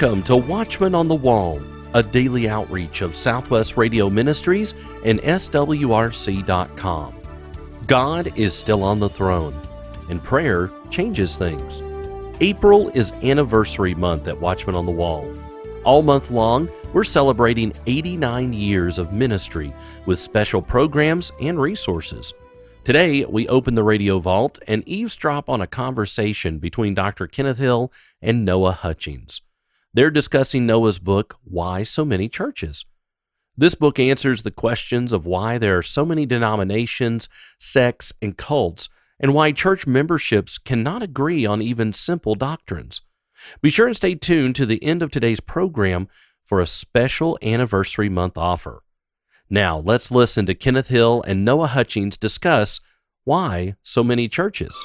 Welcome to Watchman on the Wall, a daily outreach of Southwest Radio Ministries and SWRC.com. God is still on the throne, and prayer changes things. April is anniversary month at Watchman on the Wall. All month long, we're celebrating 89 years of ministry with special programs and resources. Today, we open the radio vault and eavesdrop on a conversation between Dr. Kenneth Hill and Noah Hutchings. They're discussing Noah's book, Why So Many Churches. This book answers the questions of why there are so many denominations, sects, and cults, and why church memberships cannot agree on even simple doctrines. Be sure and stay tuned to the end of today's program for a special anniversary month offer. Now, let's listen to Kenneth Hill and Noah Hutchings discuss why so many churches.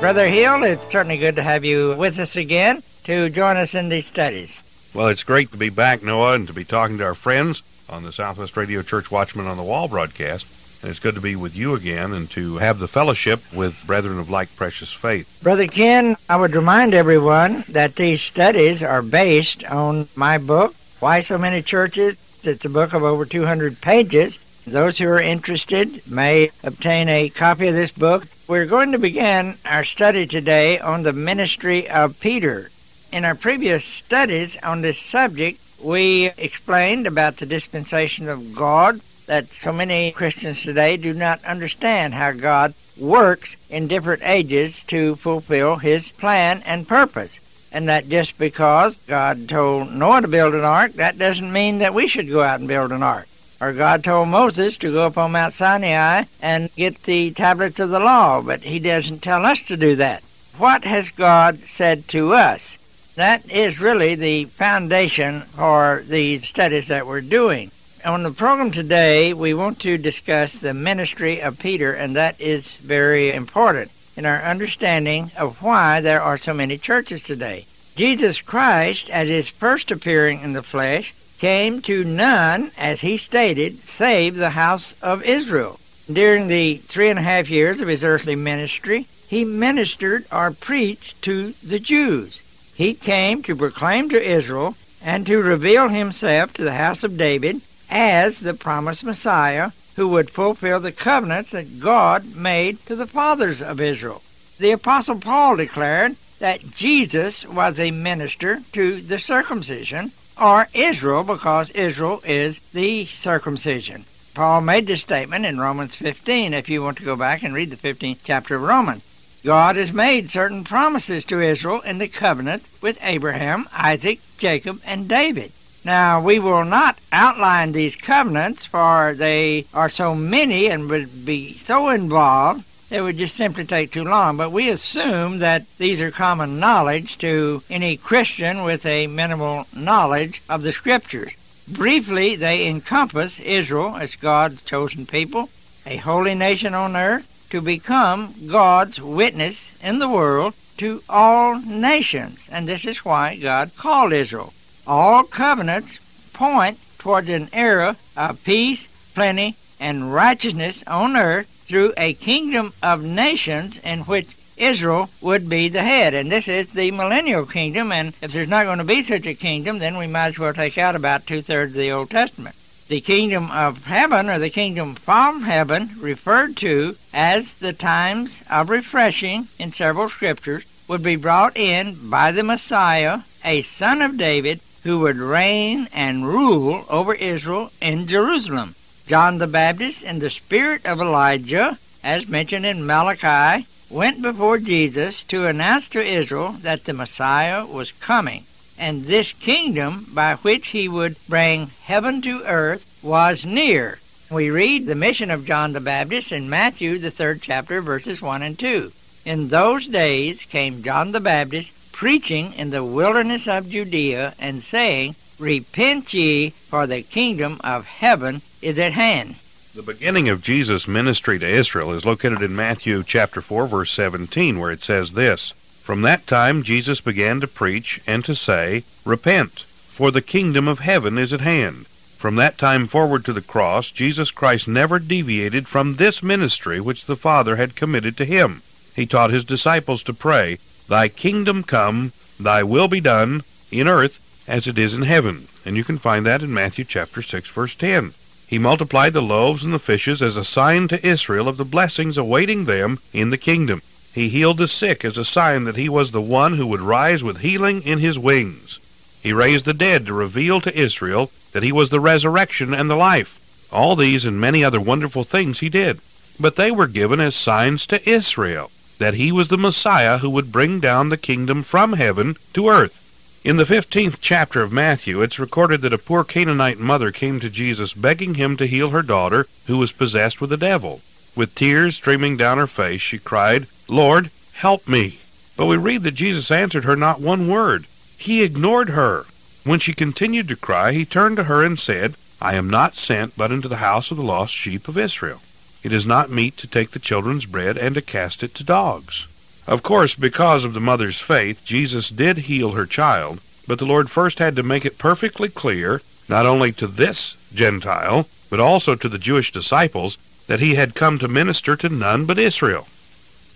Brother Hill, it's certainly good to have you with us again to join us in these studies. Well, it's great to be back, Noah, and to be talking to our friends on the Southwest Radio Church Watchman on the Wall broadcast. And it's good to be with you again and to have the fellowship with brethren of like precious faith. Brother Ken, I would remind everyone that these studies are based on my book, Why So Many Churches. It's a book of over 200 pages. Those who are interested may obtain a copy of this book. We're going to begin our study today on the ministry of Peter. In our previous studies on this subject, we explained about the dispensation of God that so many Christians today do not understand how God works in different ages to fulfill his plan and purpose. And that just because God told Noah to build an ark, that doesn't mean that we should go out and build an ark. Or God told Moses to go up on Mount Sinai and get the tablets of the law, but he doesn't tell us to do that. What has God said to us? That is really the foundation for the studies that we're doing. On the program today, we want to discuss the ministry of Peter, and that is very important in our understanding of why there are so many churches today. Jesus Christ, at his first appearing in the flesh, came to none, as he stated, save the house of Israel. During the three and a half years of his earthly ministry, he ministered or preached to the Jews. He came to proclaim to Israel and to reveal himself to the house of David as the promised Messiah who would fulfill the covenants that God made to the fathers of Israel. The Apostle Paul declared that Jesus was a minister to the circumcision, or Israel, because Israel is the circumcision. Paul made this statement in Romans 15, if you want to go back and read the 15th chapter of Romans. God has made certain promises to Israel in the covenant with Abraham, Isaac, Jacob, and David. Now, we will not outline these covenants, for they are so many and would be so involved, it would just simply take too long. But we assume that these are common knowledge to any Christian with a minimal knowledge of the Scriptures. Briefly, they encompass Israel as God's chosen people, a holy nation on earth, to become God's witness in the world to all nations. And this is why God called Israel. All covenants point towards an era of peace, plenty, and righteousness on earth through a kingdom of nations in which Israel would be the head. And this is the millennial kingdom, and if there's not going to be such a kingdom, then we might as well take out about two thirds of the Old Testament. The kingdom of heaven, or the kingdom from heaven, referred to as the times of refreshing in several scriptures, would be brought in by the Messiah, a son of David, who would reign and rule over Israel in Jerusalem. John the Baptist, in the spirit of Elijah, as mentioned in Malachi, went before Jesus to announce to Israel that the Messiah was coming, and this kingdom by which he would bring heaven to earth was near. We read the mission of John the Baptist in Matthew, the third chapter, verses 1 and 2. In those days came John the Baptist preaching in the wilderness of Judea and saying, Repent ye, for the kingdom of heaven is at hand. The beginning of Jesus' ministry to Israel is located in Matthew chapter 4 verse 17 where it says this, From that time Jesus began to preach and to say, Repent, for the kingdom of heaven is at hand. From that time forward to the cross, Jesus Christ never deviated from this ministry which the Father had committed to him. He taught his disciples to pray, Thy kingdom come, thy will be done, in earth as it is in heaven. And you can find that in Matthew chapter 6, verse 10. He multiplied the loaves and the fishes as a sign to Israel of the blessings awaiting them in the kingdom. He healed the sick as a sign that he was the one who would rise with healing in his wings. He raised the dead to reveal to Israel that he was the resurrection and the life. All these and many other wonderful things he did. But they were given as signs to Israel that he was the Messiah who would bring down the kingdom from heaven to earth. In the 15th chapter of Matthew, it's recorded that a poor Canaanite mother came to Jesus begging him to heal her daughter who was possessed with a devil. With tears streaming down her face, she cried, Lord, help me. But we read that Jesus answered her not one word. He ignored her. When she continued to cry, he turned to her and said, I am not sent but into the house of the lost sheep of Israel. It is not meet to take the children's bread and to cast it to dogs. Of course, because of the mother's faith, Jesus did heal her child, but the Lord first had to make it perfectly clear, not only to this Gentile, but also to the Jewish disciples, that he had come to minister to none but Israel.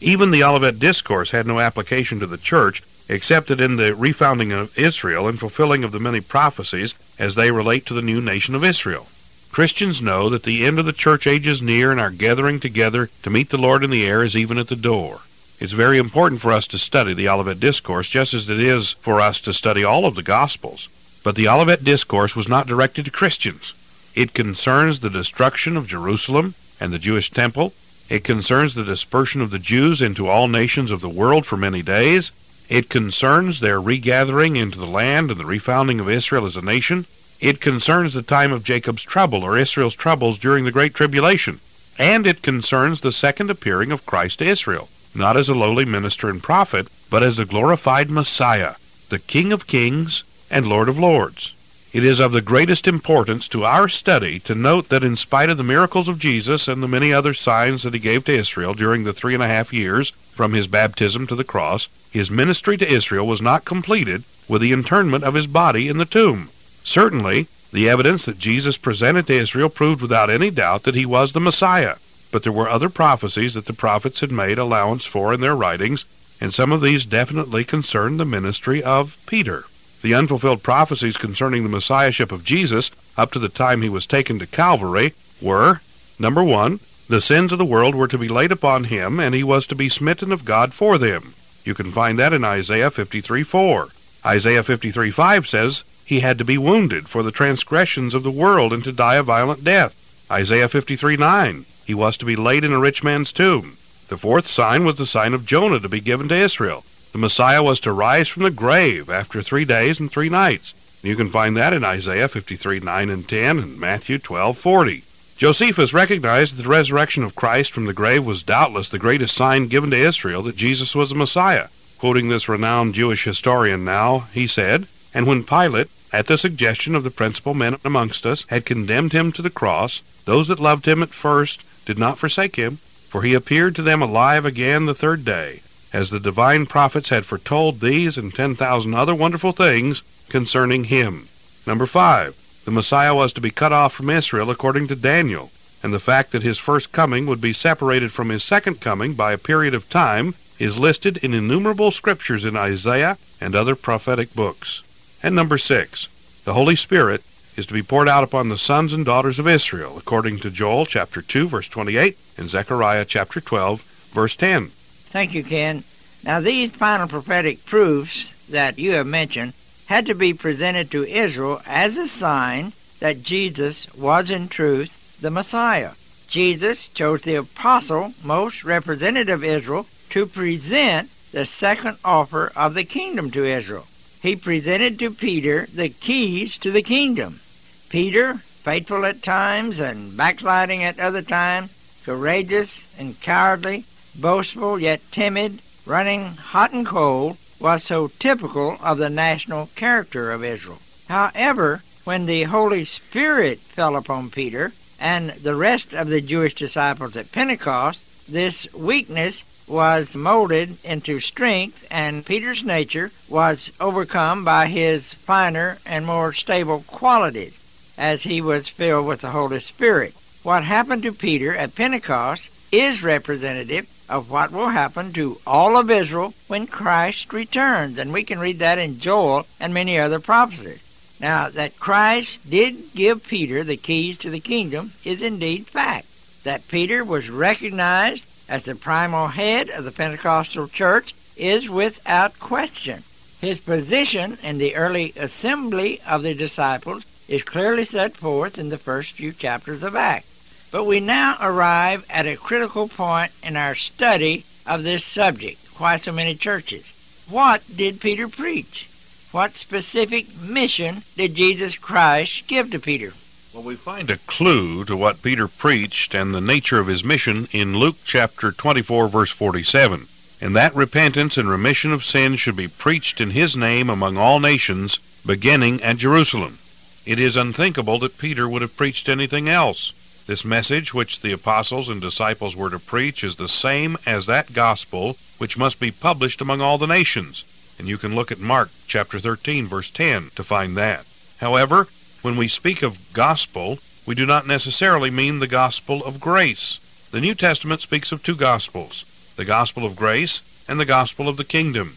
Even the Olivet Discourse had no application to the church, except that in the refounding of Israel and fulfilling of the many prophecies as they relate to the new nation of Israel. Christians know that the end of the church age is near and our gathering together to meet the Lord in the air is even at the door. It's very important for us to study the Olivet Discourse, just as it is for us to study all of the Gospels. But the Olivet Discourse was not directed to Christians. It concerns the destruction of Jerusalem and the Jewish temple. It concerns the dispersion of the Jews into all nations of the world for many days. It concerns their regathering into the land and the refounding of Israel as a nation. It concerns the time of Jacob's trouble or Israel's troubles during the Great Tribulation. And it concerns the second appearing of Christ to Israel not as a lowly minister and prophet, but as the glorified Messiah, the King of kings and Lord of lords. It is of the greatest importance to our study to note that in spite of the miracles of Jesus and the many other signs that he gave to Israel during the three and a half years from his baptism to the cross, his ministry to Israel was not completed with the internment of his body in the tomb. Certainly, the evidence that Jesus presented to Israel proved without any doubt that he was the Messiah, but there were other prophecies that the prophets had made allowance for in their writings, and some of these definitely concerned the ministry of Peter. The unfulfilled prophecies concerning the messiahship of Jesus up to the time he was taken to Calvary were number one, the sins of the world were to be laid upon him, and he was to be smitten of God for them. You can find that in Isaiah 53 4. Isaiah 53 5 says, He had to be wounded for the transgressions of the world and to die a violent death. Isaiah 53 9. He was to be laid in a rich man's tomb. The fourth sign was the sign of Jonah to be given to Israel. The Messiah was to rise from the grave after three days and three nights. You can find that in Isaiah 53 9 and 10 and Matthew 12 40. Josephus recognized that the resurrection of Christ from the grave was doubtless the greatest sign given to Israel that Jesus was the Messiah. Quoting this renowned Jewish historian now, he said, And when Pilate, at the suggestion of the principal men amongst us, had condemned him to the cross, those that loved him at first did not forsake him, for he appeared to them alive again the third day, as the divine prophets had foretold these and ten thousand other wonderful things concerning him. Number five, the Messiah was to be cut off from Israel according to Daniel, and the fact that his first coming would be separated from his second coming by a period of time is listed in innumerable scriptures in Isaiah and other prophetic books. And number six, the Holy Spirit is to be poured out upon the sons and daughters of Israel, according to Joel chapter 2, verse 28, and Zechariah chapter 12, verse 10. Thank you, Ken. Now, these final prophetic proofs that you have mentioned had to be presented to Israel as a sign that Jesus was in truth the Messiah. Jesus chose the apostle, most representative of Israel, to present the second offer of the kingdom to Israel. He presented to Peter the keys to the kingdom. Peter, faithful at times and backsliding at other times, courageous and cowardly, boastful yet timid, running hot and cold, was so typical of the national character of Israel. However, when the Holy Spirit fell upon Peter and the rest of the Jewish disciples at Pentecost, this weakness was molded into strength, and Peter's nature was overcome by his finer and more stable qualities as he was filled with the Holy Spirit. What happened to Peter at Pentecost is representative of what will happen to all of Israel when Christ returns. And we can read that in Joel and many other prophecies. Now, that Christ did give Peter the keys to the kingdom is indeed fact. That Peter was recognized as the primal head of the Pentecostal church is without question. His position in the early assembly of the disciples is clearly set forth in the first few chapters of Acts. But we now arrive at a critical point in our study of this subject why so many churches? What did Peter preach? What specific mission did Jesus Christ give to Peter? Well, we find a clue to what Peter preached and the nature of his mission in Luke chapter 24, verse 47. And that repentance and remission of sins should be preached in his name among all nations, beginning at Jerusalem. It is unthinkable that Peter would have preached anything else. This message which the apostles and disciples were to preach is the same as that gospel which must be published among all the nations. And you can look at Mark chapter 13 verse 10 to find that. However, when we speak of gospel, we do not necessarily mean the gospel of grace. The New Testament speaks of two gospels, the gospel of grace and the gospel of the kingdom.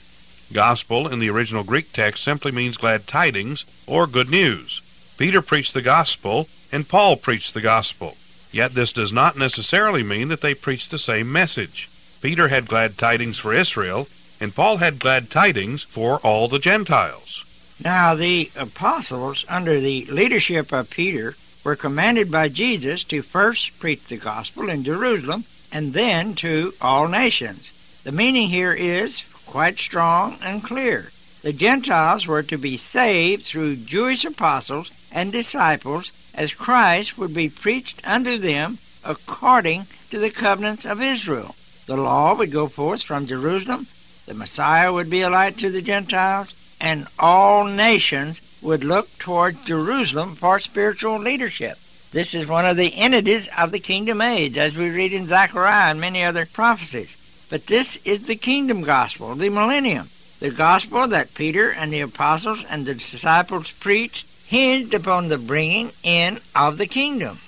Gospel in the original Greek text simply means glad tidings or good news. Peter preached the gospel and Paul preached the gospel. Yet this does not necessarily mean that they preached the same message. Peter had glad tidings for Israel, and Paul had glad tidings for all the Gentiles. Now, the apostles, under the leadership of Peter, were commanded by Jesus to first preach the gospel in Jerusalem and then to all nations. The meaning here is quite strong and clear. The Gentiles were to be saved through Jewish apostles and disciples as Christ would be preached unto them according to the covenants of Israel. The law would go forth from Jerusalem, the Messiah would be a light to the Gentiles, and all nations would look toward Jerusalem for spiritual leadership. This is one of the entities of the kingdom age, as we read in Zechariah and many other prophecies. But this is the kingdom gospel, the millennium, the gospel that Peter and the apostles and the disciples preached hinged upon the bringing in of the kingdom,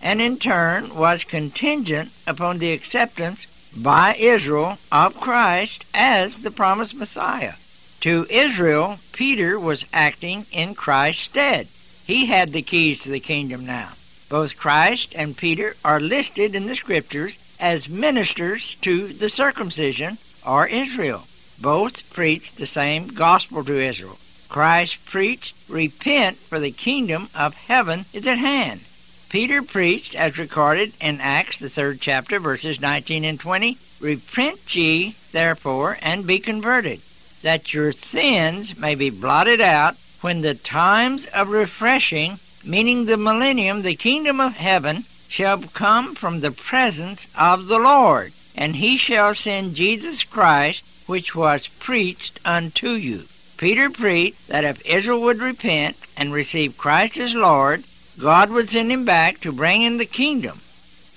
and in turn was contingent upon the acceptance by Israel of Christ as the promised Messiah. To Israel, Peter was acting in Christ's stead. He had the keys to the kingdom now. Both Christ and Peter are listed in the scriptures as ministers to the circumcision or Israel. Both preached the same gospel to Israel. Christ preached, Repent, for the kingdom of heaven is at hand. Peter preached, as recorded in Acts, the third chapter, verses 19 and 20 Repent ye, therefore, and be converted, that your sins may be blotted out when the times of refreshing, meaning the millennium, the kingdom of heaven, shall come from the presence of the Lord, and he shall send Jesus Christ, which was preached unto you. Peter preached that if Israel would repent and receive Christ as Lord, God would send him back to bring in the kingdom.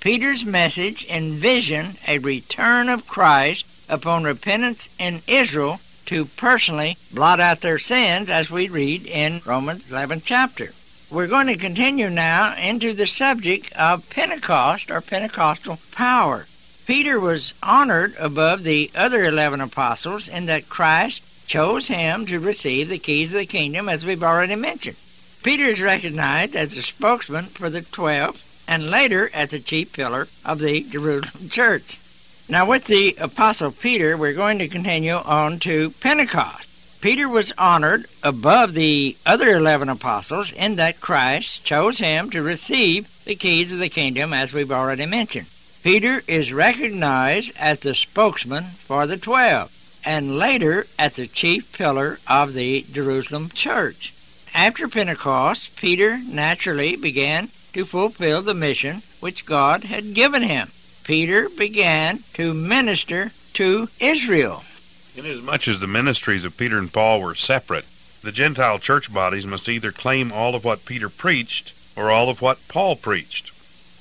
Peter's message envisioned a return of Christ upon repentance in Israel to personally blot out their sins, as we read in Romans 11th chapter. We're going to continue now into the subject of Pentecost or Pentecostal power. Peter was honored above the other 11 apostles in that Christ chose him to receive the keys of the kingdom, as we've already mentioned. Peter is recognized as a spokesman for the twelve and later as a chief pillar of the Jerusalem church. Now, with the Apostle Peter, we're going to continue on to Pentecost. Peter was honored above the other 11 apostles in that Christ chose him to receive the keys of the kingdom, as we've already mentioned. Peter is recognized as the spokesman for the 12 and later as the chief pillar of the Jerusalem church. After Pentecost, Peter naturally began to fulfill the mission which God had given him. Peter began to minister to Israel. Inasmuch as the ministries of Peter and Paul were separate, the Gentile church bodies must either claim all of what Peter preached or all of what Paul preached.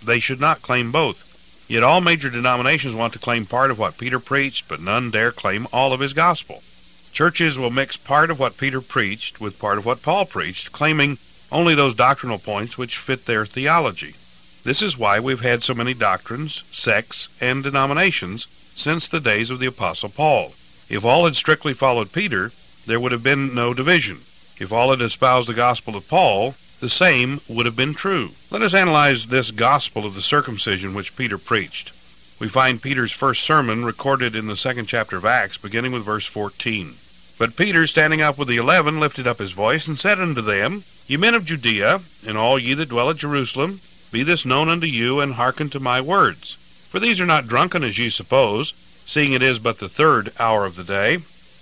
They should not claim both. Yet all major denominations want to claim part of what Peter preached, but none dare claim all of his gospel. Churches will mix part of what Peter preached with part of what Paul preached, claiming only those doctrinal points which fit their theology. This is why we've had so many doctrines, sects, and denominations since the days of the Apostle Paul. If all had strictly followed Peter, there would have been no division. If all had espoused the gospel of Paul, the same would have been true. Let us analyze this gospel of the circumcision which Peter preached. We find Peter's first sermon recorded in the second chapter of Acts, beginning with verse 14. But Peter, standing up with the eleven, lifted up his voice and said unto them, Ye men of Judea, and all ye that dwell at Jerusalem, be this known unto you, and hearken to my words. For these are not drunken as ye suppose, seeing it is but the third hour of the day.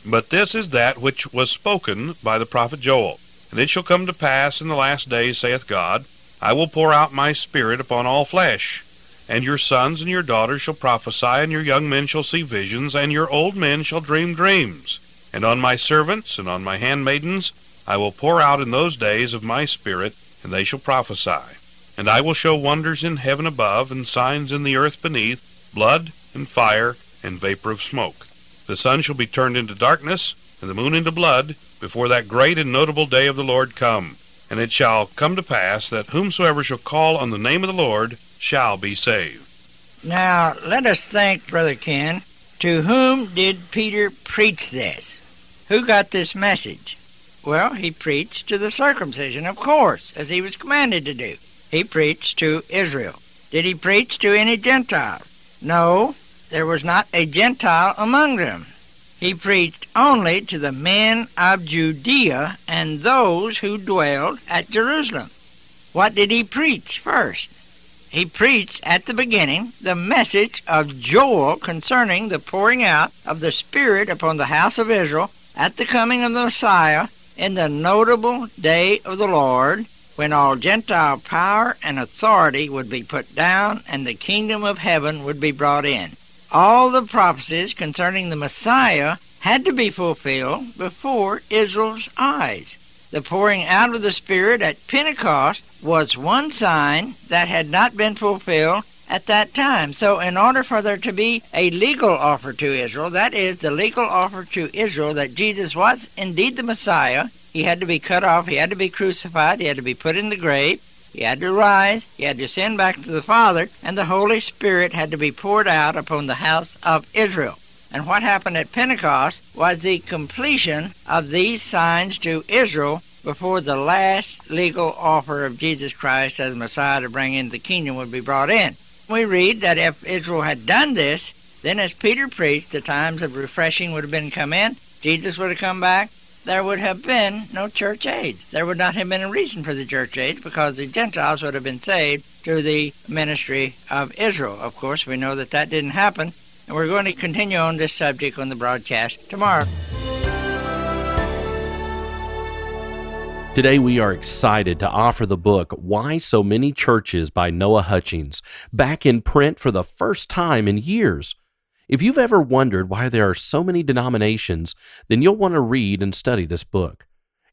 But this is that which was spoken by the prophet Joel. And it shall come to pass in the last days, saith God, I will pour out my Spirit upon all flesh. And your sons and your daughters shall prophesy, and your young men shall see visions, and your old men shall dream dreams. And on my servants and on my handmaidens I will pour out in those days of my Spirit, and they shall prophesy. And I will show wonders in heaven above, and signs in the earth beneath, blood, and fire, and vapor of smoke. The sun shall be turned into darkness, and the moon into blood, before that great and notable day of the Lord come. And it shall come to pass that whomsoever shall call on the name of the Lord shall be saved. Now, let us think, Brother Ken, to whom did Peter preach this? Who got this message? Well, he preached to the circumcision, of course, as he was commanded to do. He preached to Israel. Did he preach to any Gentile? No, there was not a Gentile among them. He preached only to the men of Judea and those who dwelled at Jerusalem. What did he preach first? He preached at the beginning the message of Joel concerning the pouring out of the Spirit upon the house of Israel at the coming of the Messiah in the notable day of the Lord, when all Gentile power and authority would be put down and the kingdom of heaven would be brought in. All the prophecies concerning the Messiah had to be fulfilled before Israel's eyes. The pouring out of the Spirit at Pentecost was one sign that had not been fulfilled at that time. So, in order for there to be a legal offer to Israel, that is, the legal offer to Israel that Jesus was indeed the Messiah, he had to be cut off, he had to be crucified, he had to be put in the grave, he had to rise, he had to send back to the Father, and the Holy Spirit had to be poured out upon the house of Israel. And what happened at Pentecost was the completion of these signs to Israel before the last legal offer of Jesus Christ as Messiah to bring in the kingdom would be brought in. We read that if Israel had done this, then as Peter preached, the times of refreshing would have been come in, Jesus would have come back, there would have been no church age. There would not have been a reason for the church age because the Gentiles would have been saved through the ministry of Israel. Of course, we know that that didn't happen, and we're going to continue on this subject on the broadcast tomorrow. Today, we are excited to offer the book Why So Many Churches by Noah Hutchings, back in print for the first time in years. If you've ever wondered why there are so many denominations, then you'll want to read and study this book.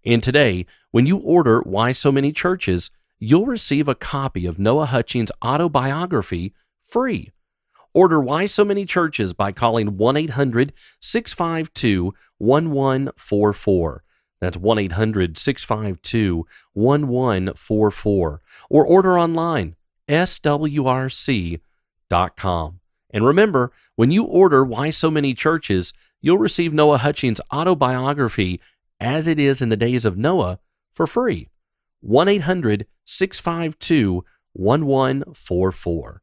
And today, when you order Why So Many Churches, you'll receive a copy of Noah Hutchings' autobiography free. Order Why So Many Churches by calling 1 800 652 1144. That's 1 800 652 1144. Or order online, swrc.com. And remember, when you order Why So Many Churches, you'll receive Noah Hutchings' autobiography, As It Is in the Days of Noah, for free. 1 800 652 1144.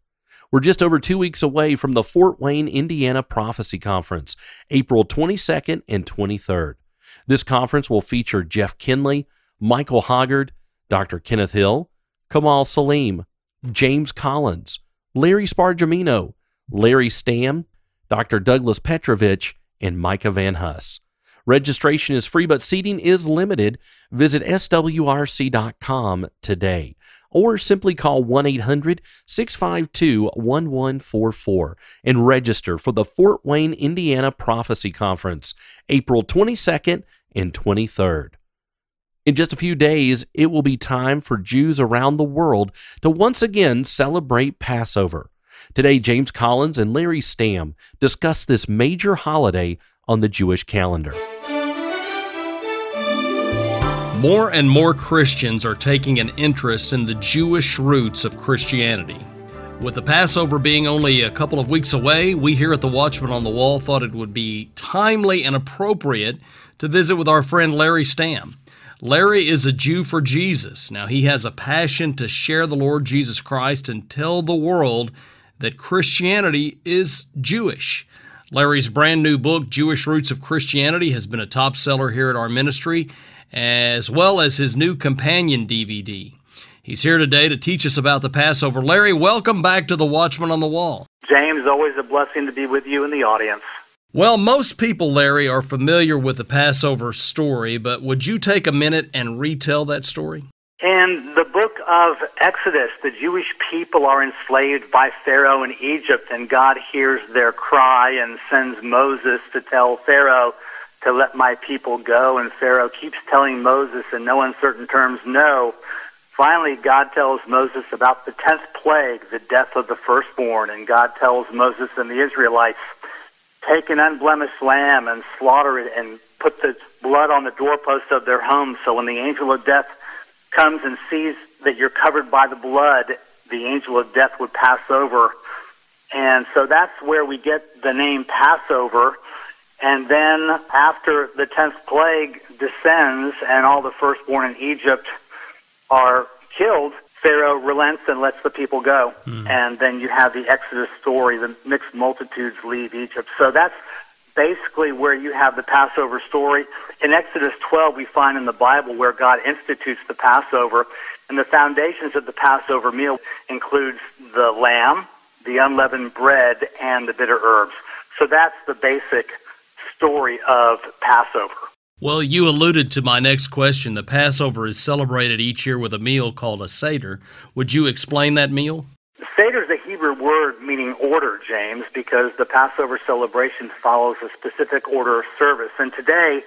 We're just over two weeks away from the Fort Wayne, Indiana Prophecy Conference, April 22nd and 23rd. This conference will feature Jeff Kinley, Michael Hoggard, Dr. Kenneth Hill, Kamal Saleem, James Collins, Larry Spargimino, Larry Stamm, Dr. Douglas Petrovich, and Micah Van Huss. Registration is free, but seating is limited. Visit swrc.com today or simply call 1 800 652 1144 and register for the Fort Wayne, Indiana Prophecy Conference, April 22nd and 23rd. In just a few days, it will be time for Jews around the world to once again celebrate Passover. Today, James Collins and Larry Stamm discuss this major holiday on the Jewish calendar. More and more Christians are taking an interest in the Jewish roots of Christianity. With the Passover being only a couple of weeks away, we here at the Watchman on the Wall thought it would be timely and appropriate to visit with our friend Larry Stamm. Larry is a Jew for Jesus. Now, he has a passion to share the Lord Jesus Christ and tell the world that Christianity is Jewish. Larry's brand new book, Jewish Roots of Christianity, has been a top seller here at our ministry, as well as his new companion DVD. He's here today to teach us about the Passover. Larry, welcome back to the Watchman on the Wall. James, always a blessing to be with you in the audience. Well, most people, Larry, are familiar with the Passover story, but would you take a minute and retell that story? In the book of Exodus, the Jewish people are enslaved by Pharaoh in Egypt, and God hears their cry and sends Moses to tell Pharaoh to let my people go. And Pharaoh keeps telling Moses in no uncertain terms, no. Finally, God tells Moses about the tenth plague, the death of the firstborn, and God tells Moses and the Israelites, take an unblemished lamb and slaughter it and put the blood on the doorpost of their home so when the angel of death comes and sees that you're covered by the blood, the angel of death would pass over. And so that's where we get the name Passover. And then after the tenth plague descends and all the firstborn in Egypt are killed, Pharaoh relents and lets the people go. Mm. And then you have the Exodus story, the mixed multitudes leave Egypt. So that's basically where you have the Passover story. In Exodus 12, we find in the Bible where God institutes the Passover. And the foundations of the Passover meal includes the lamb, the unleavened bread, and the bitter herbs. So that's the basic story of Passover. Well, you alluded to my next question. The Passover is celebrated each year with a meal called a Seder. Would you explain that meal? Seder is a Hebrew word meaning order, James, because the Passover celebration follows a specific order of service. And today,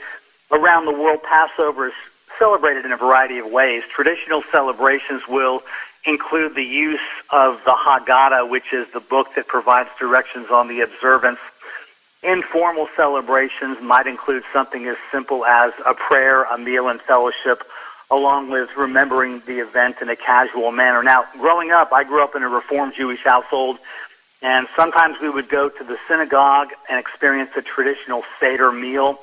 around the world, Passover is celebrated in a variety of ways. Traditional celebrations will include the use of the Haggadah, which is the book that provides directions on the observance Informal celebrations might include something as simple as a prayer, a meal, and fellowship, along with remembering the event in a casual manner. Now, growing up, I grew up in a Reformed Jewish household, and sometimes we would go to the synagogue and experience a traditional Seder meal,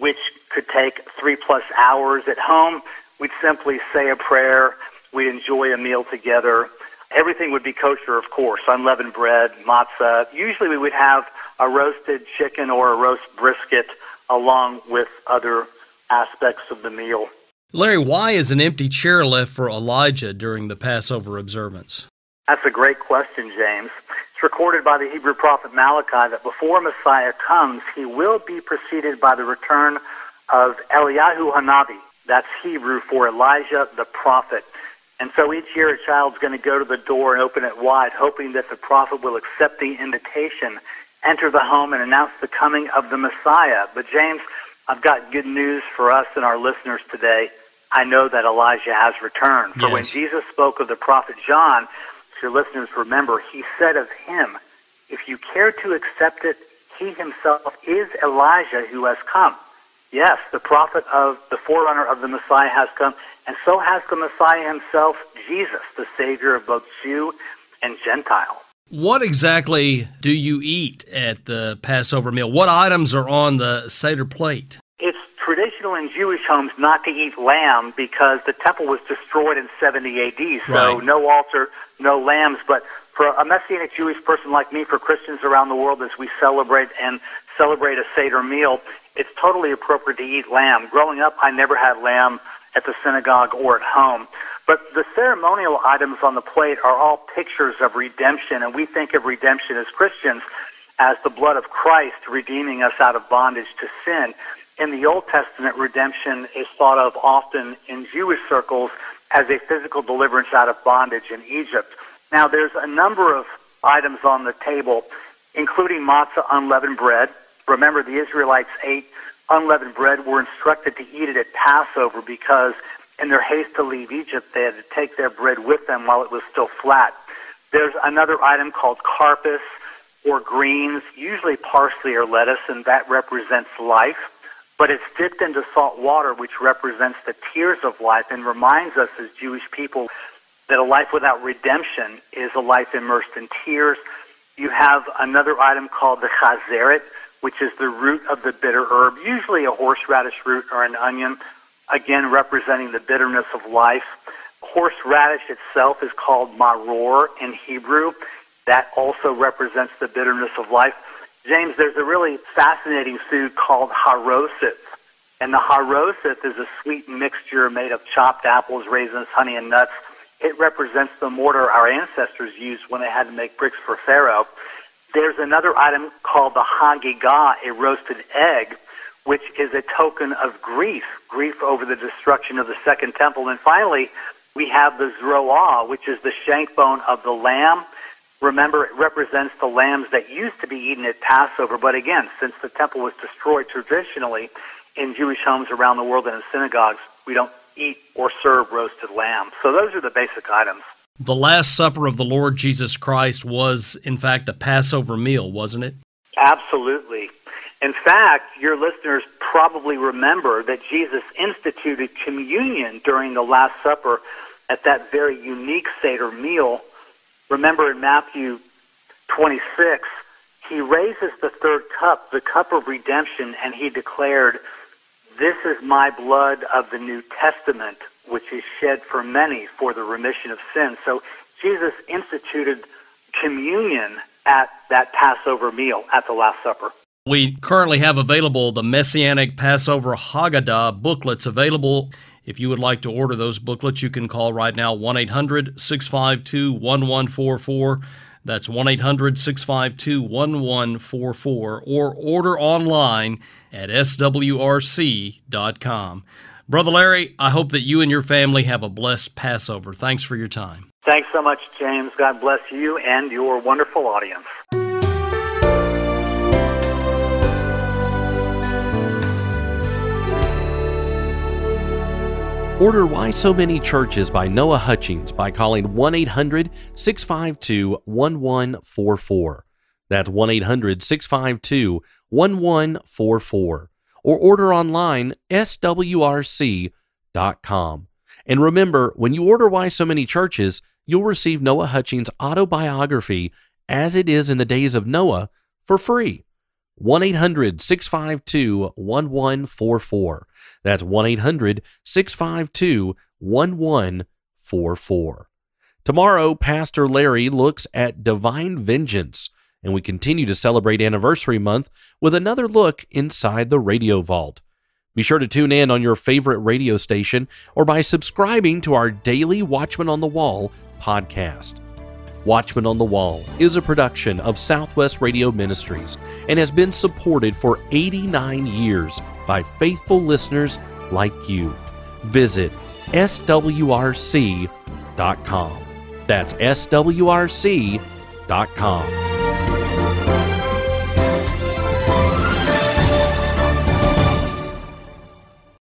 which could take three plus hours at home. We'd simply say a prayer, we'd enjoy a meal together. Everything would be kosher, of course, unleavened bread, matzah. Usually we would have a roasted chicken or a roast brisket along with other aspects of the meal. Larry, why is an empty chair left for Elijah during the Passover observance? That's a great question, James. It's recorded by the Hebrew prophet Malachi that before Messiah comes, he will be preceded by the return of Eliyahu Hanabi. That's Hebrew for Elijah the prophet. And so each year a child's going to go to the door and open it wide, hoping that the prophet will accept the invitation enter the home and announce the coming of the Messiah. But, James, I've got good news for us and our listeners today. I know that Elijah has returned. For yes. when Jesus spoke of the prophet John, if your listeners remember, he said of him, If you care to accept it, he himself is Elijah who has come. Yes, the prophet of the forerunner of the Messiah has come, and so has the Messiah himself, Jesus, the Savior of both Jew and Gentile. What exactly do you eat at the Passover meal? What items are on the Seder plate? It's traditional in Jewish homes not to eat lamb because the temple was destroyed in 70 AD. So right. no altar, no lambs. But for a Messianic Jewish person like me, for Christians around the world, as we celebrate and celebrate a Seder meal, it's totally appropriate to eat lamb. Growing up, I never had lamb at the synagogue or at home. But the ceremonial items on the plate are all pictures of redemption, and we think of redemption as Christians as the blood of Christ redeeming us out of bondage to sin. In the Old Testament, redemption is thought of often in Jewish circles as a physical deliverance out of bondage in Egypt. Now, there's a number of items on the table, including matzah, unleavened bread. Remember, the Israelites ate unleavened bread, were instructed to eat it at Passover because in their haste to leave Egypt, they had to take their bread with them while it was still flat. There's another item called karpas or greens, usually parsley or lettuce, and that represents life. But it's dipped into salt water, which represents the tears of life and reminds us as Jewish people that a life without redemption is a life immersed in tears. You have another item called the chazeret, which is the root of the bitter herb, usually a horseradish root or an onion, again representing the bitterness of life. Horseradish itself is called maror in Hebrew. That also represents the bitterness of life. James, there's a really fascinating food called haroseth. And the haroseth is a sweet mixture made of chopped apples, raisins, honey, and nuts. It represents the mortar our ancestors used when they had to make bricks for Pharaoh. There's another item called the hagigah, a roasted egg, which is a token of grief, grief over the destruction of the Second Temple. And finally, we have the zroah, which is the shank bone of the lamb. Remember, it represents the lambs that used to be eaten at Passover. But again, since the temple was destroyed traditionally in Jewish homes around the world and in synagogues, we don't eat or serve roasted lamb. So those are the basic items. The Last Supper of the Lord Jesus Christ was, in fact, a Passover meal, wasn't it? Absolutely. In fact, your listeners probably remember that Jesus instituted communion during the Last Supper at that very unique Seder meal. Remember in Matthew 26, he raises the third cup, the cup of redemption, and he declared, This is my blood of the New Testament, which is shed for many for the remission of sins. So Jesus instituted communion at that Passover meal, at the Last Supper. We currently have available the Messianic Passover Haggadah booklets available. If you would like to order those booklets, you can call right now 1 800 652 1144. That's 1 800 652 1144 or order online at swrc.com. Brother Larry, I hope that you and your family have a blessed Passover. Thanks for your time. Thanks so much, James. God bless you and your wonderful audience. Order Why So Many Churches by Noah Hutchings by calling 1 800 652 1144. That's 1 800 652 1144 or order online swrc.com. And remember, when you order Why So Many Churches, you'll receive Noah Hutchings' autobiography, As It Is in the Days of Noah, for free. 1 800 652 1144. That's 1 800 652 1144. Tomorrow, Pastor Larry looks at divine vengeance and we continue to celebrate Anniversary Month with another look inside the radio vault. Be sure to tune in on your favorite radio station or by subscribing to our daily Watchman on the Wall podcast. Watchman on the Wall is a production of Southwest Radio Ministries and has been supported for 89 years by faithful listeners like you. Visit swrc.com. That's swrc.com.